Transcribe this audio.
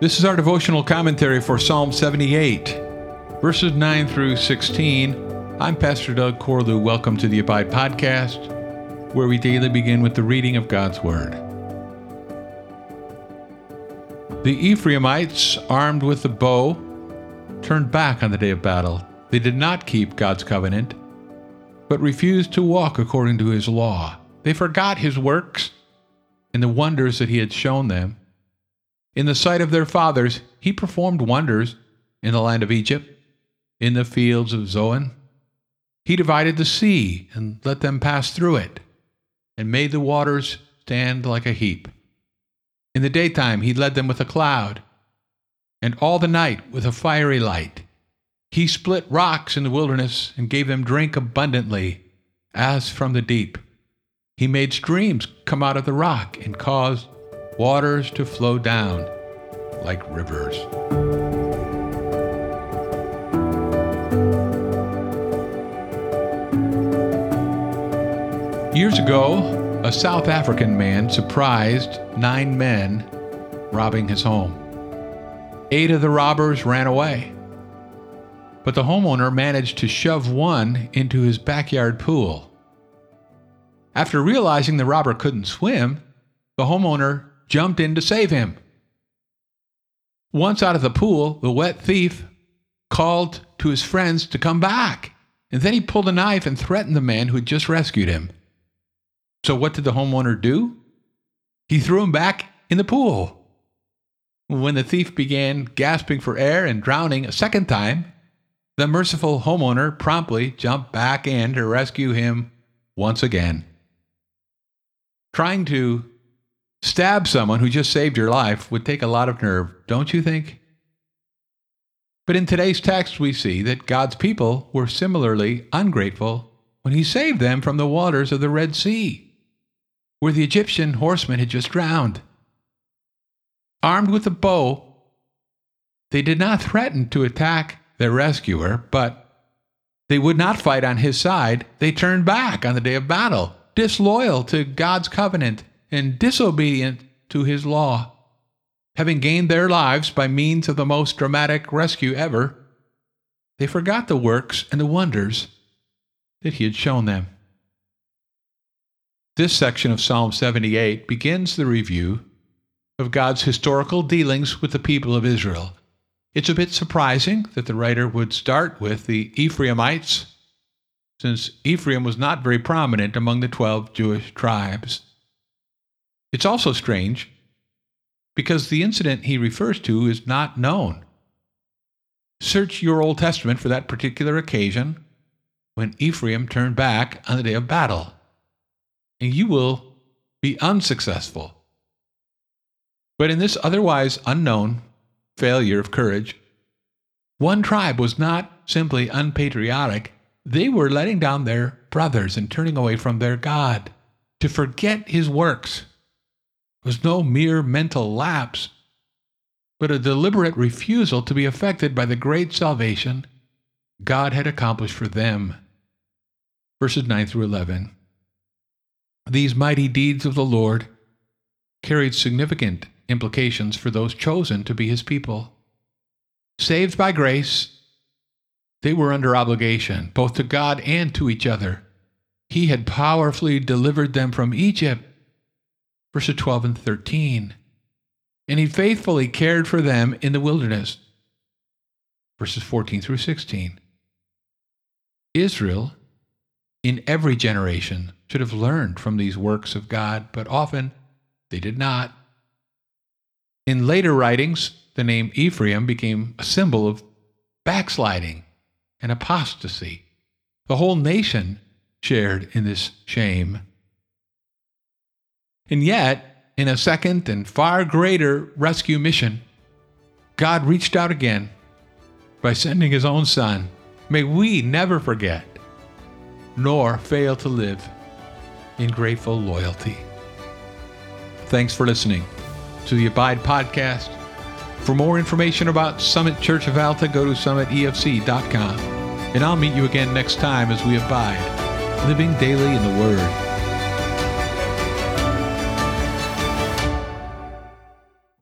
This is our devotional commentary for Psalm 78, verses 9 through 16. I'm Pastor Doug Corlew. Welcome to the Abide Podcast, where we daily begin with the reading of God's Word. The Ephraimites, armed with the bow, turned back on the day of battle. They did not keep God's covenant, but refused to walk according to his law. They forgot his works and the wonders that he had shown them. In the sight of their fathers, he performed wonders in the land of Egypt, in the fields of Zoan. He divided the sea and let them pass through it, and made the waters stand like a heap. In the daytime, he led them with a cloud, and all the night with a fiery light. He split rocks in the wilderness and gave them drink abundantly, as from the deep. He made streams come out of the rock and caused waters to flow down like rivers. Years ago, a South African man surprised nine men robbing his home. Eight of the robbers ran away, but the homeowner managed to shove one into his backyard pool. After realizing the robber couldn't swim, the homeowner jumped in to save him. Once out of the pool, the wet thief called to his friends to come back, and then he pulled a knife and threatened the man who had just rescued him. So, what did the homeowner do? He threw him back in the pool. When the thief began gasping for air and drowning a second time, the merciful homeowner promptly jumped back in to rescue him once again. Trying to stab someone who just saved your life would take a lot of nerve, don't you think? But in today's text, we see that God's people were similarly ungrateful when He saved them from the waters of the Red Sea, where the Egyptian horsemen had just drowned. Armed with a bow, they did not threaten to attack their rescuer, but they would not fight on his side. They turned back on the day of battle, disloyal to God's covenant and disobedient to his law. Having gained their lives by means of the most dramatic rescue ever, they forgot the works and the wonders that he had shown them. This section of Psalm 78 begins the review of God's historical dealings with the people of Israel. It's a bit surprising that the writer would start with the Ephraimites, since Ephraim was not very prominent among the 12 Jewish tribes. It's also strange because the incident he refers to is not known. Search your Old Testament for that particular occasion when Ephraim turned back on the day of battle, and you will be unsuccessful. But in this otherwise unknown failure of courage, one tribe was not simply unpatriotic, they were letting down their brothers and turning away from their God to forget his works was no mere mental lapse, but a deliberate refusal to be affected by the great salvation God had accomplished for them. Verses 9 through 11. These mighty deeds of the Lord carried significant implications for those chosen to be his people. Saved by grace, they were under obligation, both to God and to each other. He had powerfully delivered them from Egypt verses 12 and 13. And he faithfully cared for them in the wilderness, verses 14 through 16. Israel, in every generation, should have learned from these works of God, but often they did not. In later writings, the name Ephraim became a symbol of backsliding and apostasy. The whole nation shared in this shame. And yet, in a second and far greater rescue mission, God reached out again by sending his own Son. May we never forget nor fail to live in grateful loyalty. Thanks for listening to the Abide Podcast. For more information about Summit Church of Alta, go to summitefc.com. And I'll meet you again next time as we abide, living daily in the Word.